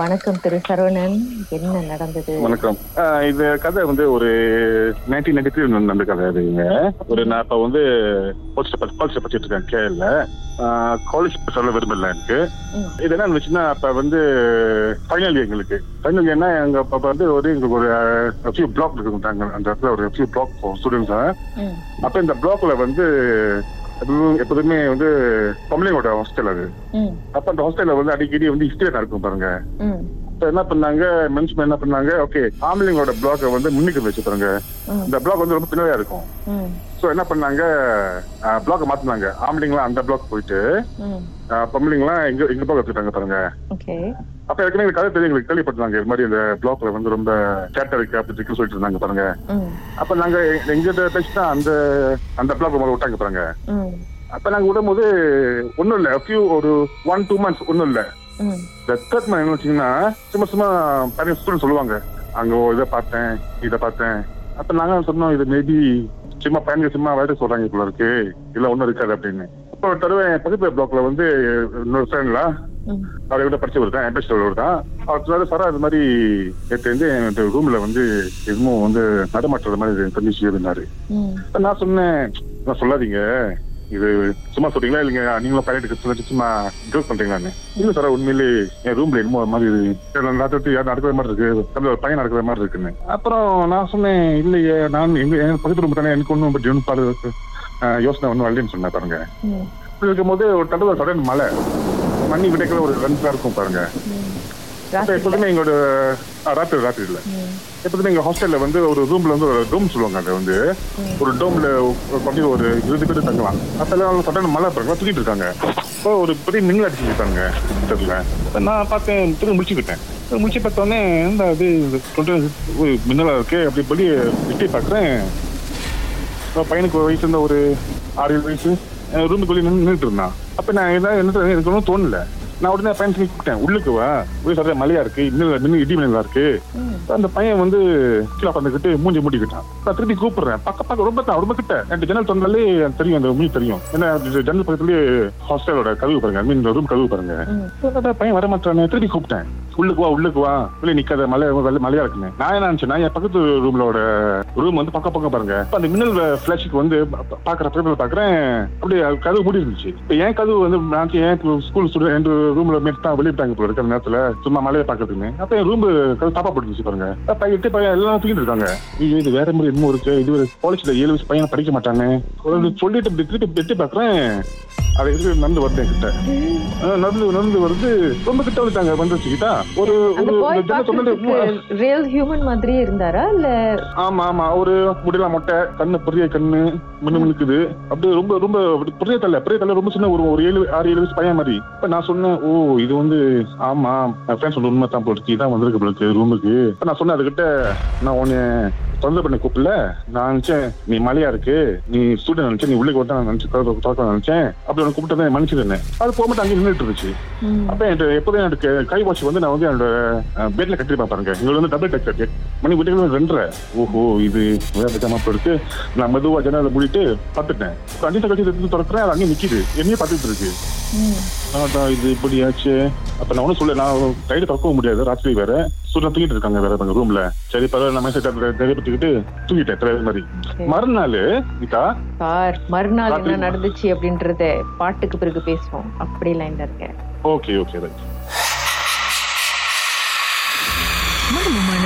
வணக்கம் திரு சரவணன். என்ன நடந்தது? வணக்கம். இந்த கதை வந்து ஒரு நைன்டீன் நைன்டி த்ரீ நடந்த கதை இதுங்க ஒரு நான் இப்போ வந்து காலேஜ் படிச்சுட்டு இருக்கேன் கேஎல்ல காலேஜ் சொல்ல விரும்பல எனக்கு. இது என்ன இருந்துச்சுன்னா அப்ப வந்து ஃபைனல் எங்களுக்கு. ஃபைனல் இயர்னா எங்க அப்ப வந்து ஒரு எங்களுக்கு ஒரு ஃபியூ பிளாக் இருக்குங்க அந்த இடத்துல ஒரு ஃபியூ பிளாக் ஸ்டூடெண்ட்ஸ் அப்ப இந்த பிளாக்ல வந்து எப்பவும் எப்போதுமே வந்து பொம்பளைங்களோட ஹாஸ்டல் அது. அப்ப அந்த ஹாஸ்டல்ல வந்து அடிக்கடி வந்து ஹிஸ்டரி நடக்கும் பாருங்க. இப்ப என்ன பண்ணாங்க? மென்ஸ் என்ன பண்ணாங்க? ஓகே ஆம்பளைங்களோட பிளாக் வந்து முன்னுக்கு வச்சுப்பாங்க ம், இந்த பிளாக் வந்து ரொம்ப பின்னாடியா இருக்கும். சோ என்ன பண்ணாங்க? பிளாக் மாத்தினாங்க. ஆம்பளைங்களாம் அந்த பிளாக் போயிட்டு பொம்பளைங்களாம் எங்க எங்க பிளாக் வச்சுட்டாங்க பாருங்க. அப்ப ஏற்கனவே இந்த கதை தெரியும் எங்களுக்கு கேள்விப்பட்டாங்க இது மாதிரி இந்த பிளாக்ல வந்து ரொம்ப கேட்ட இருக்கு அப்படி இருக்குன்னு சொல்லிட்டு இருந்தாங்க பாருங்க. அப்ப நாங்க எங்க- பேசினா அந்த அந்த பிளாக் முதல்ல விட்டாங்க பாருங்க. அப்ப நாங்க விடும்போது ஒண்ணும் இல்ல. ஃபியூ ஒரு ஒன் டூ மந்த்ஸ் ஒண்ணும் இல்ல. மந்த் என்ன வச்சீங்கன்னா சும்மா சும்மா நிறைய ஸ்டூடெண்ட் சொல்லுவாங்க. அங்க இதை பார்த்தேன் இதை பார்த்தேன். அப்ப நாங்க சொன்னோம் இது மேபி சும்மா பையனுக்கு சும்மா வேலை சொல்றாங்க போல இருக்கு. இல்ல ஒண்ணும் இருக்காது அப்படின்னு. இப்போ தடவை பக்கத்து பிளாக்ல வந்து இன்னொரு ஃப்ரெண்ட்ல அவரை விட படிச்ச ஒரு தான் என் பேச்சு ஒரு தான் அவர் சொன்னாரு சாரா இது மாதிரி நேற்று வந்து என் ரூம்ல வந்து எதுவும் வந்து நடமாட்டுறது மாதிரி தெரிஞ்சு இருந்தாரு ம், அப்ப நான் சொன்னேன் நான் சொல்லாதீங்க. இது சும்மா சொல்றீங்களா? இல்லைங்க நீங்களும் பைலட்டுக்கு சொல்லிட்டு சும்மா ஜோக் பண்றீங்களான்னு இல்ல சார் உண்மையிலே என் ரூம்ல என்னமோ மாதிரி நடத்துறது யார் நடக்கிற மாதிரி இருக்கு? அந்த ஒரு பையன் நடக்கிற மாதிரி இருக்குன்னு. அப்புறம் நான் சொன்னேன் இல்லையே நான் எங்க பக்கத்து ரூம் தானே எனக்கு ஒன்றும் பாரு அஹ், யோசனை ஒன்றும் வரலன்னு சொன்னேன் பாருங்க. இருக்கும்போது ஒரு தடவை சடன் மழை. மண்ணி விடைக்கிற ஒரு ரெண்டா இருக்கும் பாருங்க. எப்போதுமே எங்களோட ராத்திரி ராத்திரி இல்ல எப்போதுமே எங்க ஹாஸ்டல்ல வந்து ஒரு ரூம்ல வந்து ஒரு டோம் சொல்லுவாங்க அதை வந்து. ஒரு டோம்ல கொஞ்சம் ஒரு இருபது பேர் தங்கலாம். அப்பெல்லாம் சட்டம் மழை பாருங்க தூக்கிட்டு இருக்காங்க. இப்போ ஒரு பெரிய மின்னல் அடிச்சுக்கிட்டாங்க தெரியல நான் பார்த்தேன் திரும்ப முடிச்சுக்கிட்டேன் முடிச்சு பார்த்தோன்னே இந்த அது கொஞ்சம் ஒரு மின்னலா இருக்கு? அப்படி படி எட்டி பார்க்குறேன். பையனுக்கு ஒரு வயசு இருந்த ஒரு ஆறு ஏழு வயசு ரூமுக்குள்ளே நின்று நின்றுட்டு இருந்தான். அப்ப நான் ஏதாவது என்ன எனக்கு ஒன்றும் தோணல. நான் உடனே பையன் கூப்பிட்டேன் உள்ளுக்கு வா. போய் சொல்ற மலையா இருக்கு. இன்னும் இடி மின்னலா இருக்கு. அந்த பையன் வந்து கீழே உட்காந்துக்கிட்டு மூஞ்சி மூடிக்கிட்டான். நான் திருப்பி கூப்பிடுறேன். பக்க பக்கம் ரொம்ப தான் ரொம்ப கிட்ட. எனக்கு ஜன்னல் எனக்கு தெரியும் அந்த மூஞ்சி தெரியும். ஏன்னா ஜன்னல் பக்கத்துலயே ஹாஸ்டலோட கதவு பாருங்க ஐ மீன் ரூம் கதவு பாருங்க. பையன் வர மாட்டானே திருப்பி கூப்பிட்டேன். உள்ளுக்கு வா உள்ளுக்கு வா. வெளியே நிக்காத மலை மலையா இருக்குன்னு நான் என்ன நினைச்சேன்னா என் பக்கத்து ரூம்லோட ரூம் வந்து பக்கம் பக்கம் பாருங்க. அப்ப அந்த மின்னல் பிளாஷுக்கு வந்து பா- பாக்குற பேப்பர் பாக்குறேன். அப்படியே கதவு மூடி இருந்துச்சு. இப்ப என் கதவு வந்து நான் ஏன் ஸ்கூல் ஸ்டூடெண்ட் ரூம்ல மேட் தான் வெளியிட்டாங்க போல இருக்கு அந்த நேரத்துல. சும்மா மலையை பாக்குறதுன்னு அப்ப என் ரூம் கதவு தாப்பா போட்டுருச்சு பாருங்க. அப்ப எட்டு பையன் எல்லாம் தூக்கிட்டு இருக்காங்க. ஐயோ இது வேற மாதிரி என்னமோ இருக்கு. இது ஒரு காலேஜ்ல ஏழு வயசு பையன் படிக்க மாட்டானே. சொல்லிட்டு திருப்பி எட்டி பாக்குறேன் அதை இருக்கு நடந்து வருது கிட்ட நடந்து நடந்து வருது. ரொம்ப கிட்ட வந்துட்டாங்க வந்துச்சுக்கிட்டா ஒரு ரியல் ஹியூமன் மாதிரியே இருந்தாரா? இல்ல ஆமா ஆமா. ஒரு முடியலாம் மொட்டை கண்ணு பெரிய கண்ணு மின்னு மினுக்குது அப்படியே ரொம்ப ரொம்ப பெரிய தலை பெரிய தலை ரொம்ப சின்ன ஒரு ஒரு ஏழு ஆறு ஏழு வயசு பையன் மாதிரி. இப்ப நான் சொன்னேன் ஓ இது வந்து ஆமா என் ஃப்ரெண்ட்ஸ் உண்மை தான் போட்டு இதான் வந்திருக்கு போல ரூமுக்கு நான் சொன்னேன் அதுகிட்ட நான் உன்னை தொந்தரவு பண்ண கூப்பிடல. நான் நினைச்சேன் நீ மலையா இருக்கு நீ ஸ்டூடெண்ட் நினைச்சேன் நீ உள்ளே நான் நினைச்சு திறக்க நினைச்சேன். அப்படி உனக்கு கூப்பிட்டு தான் மன்னிச்சிருந்தேன் அது போக அங்கே நின்றுட்டு இருந்துச்சு. அப்ப என்கிட்ட எப்போதும் எனக்கு கை வாட்ச் வந்து நான் வந்து என்னோட பெட்ல கட்டிருப்பேன் பாருங்க. இங்க வந்து டபுள் டெக் கட்டி மணி வீட்டுக்கு ரெண்டரை. ஓஹோ இது வேற விதமா இருக்கு நான் மெதுவா ஜன்னலை மூடிட்டு பார்த்துட்டேன் அஞ்சு கட்டி திறக்கிறேன் அது அங்கேயே நிக்குது. என்னையே பார்த்துட்டு இருக்கு. இது இப்படி ஆச்சு. அப்ப நான் ஒன்றும் சொல்ல நான் டைடு திறக்கவும் முடியாது. ராத்திரி வேற. சூரியன் தூங்கிட்டு இருக்காங்க வேற எங்க ரூம்ல சரி பரவாயில்ல. நான் மெசேஜ் தைரியப்பட்டுக்கிட்டு தூங்கிட்டேன். தலைவர் மாதிரி. மறுநாள் கீதா சார் மறுநாள் என்ன நடந்துச்சு அப்படின்றத பாட்டுக்கு பிறகு பேசுவோம். அப்படி லைன்ல இருக்கேன். Okay okay right.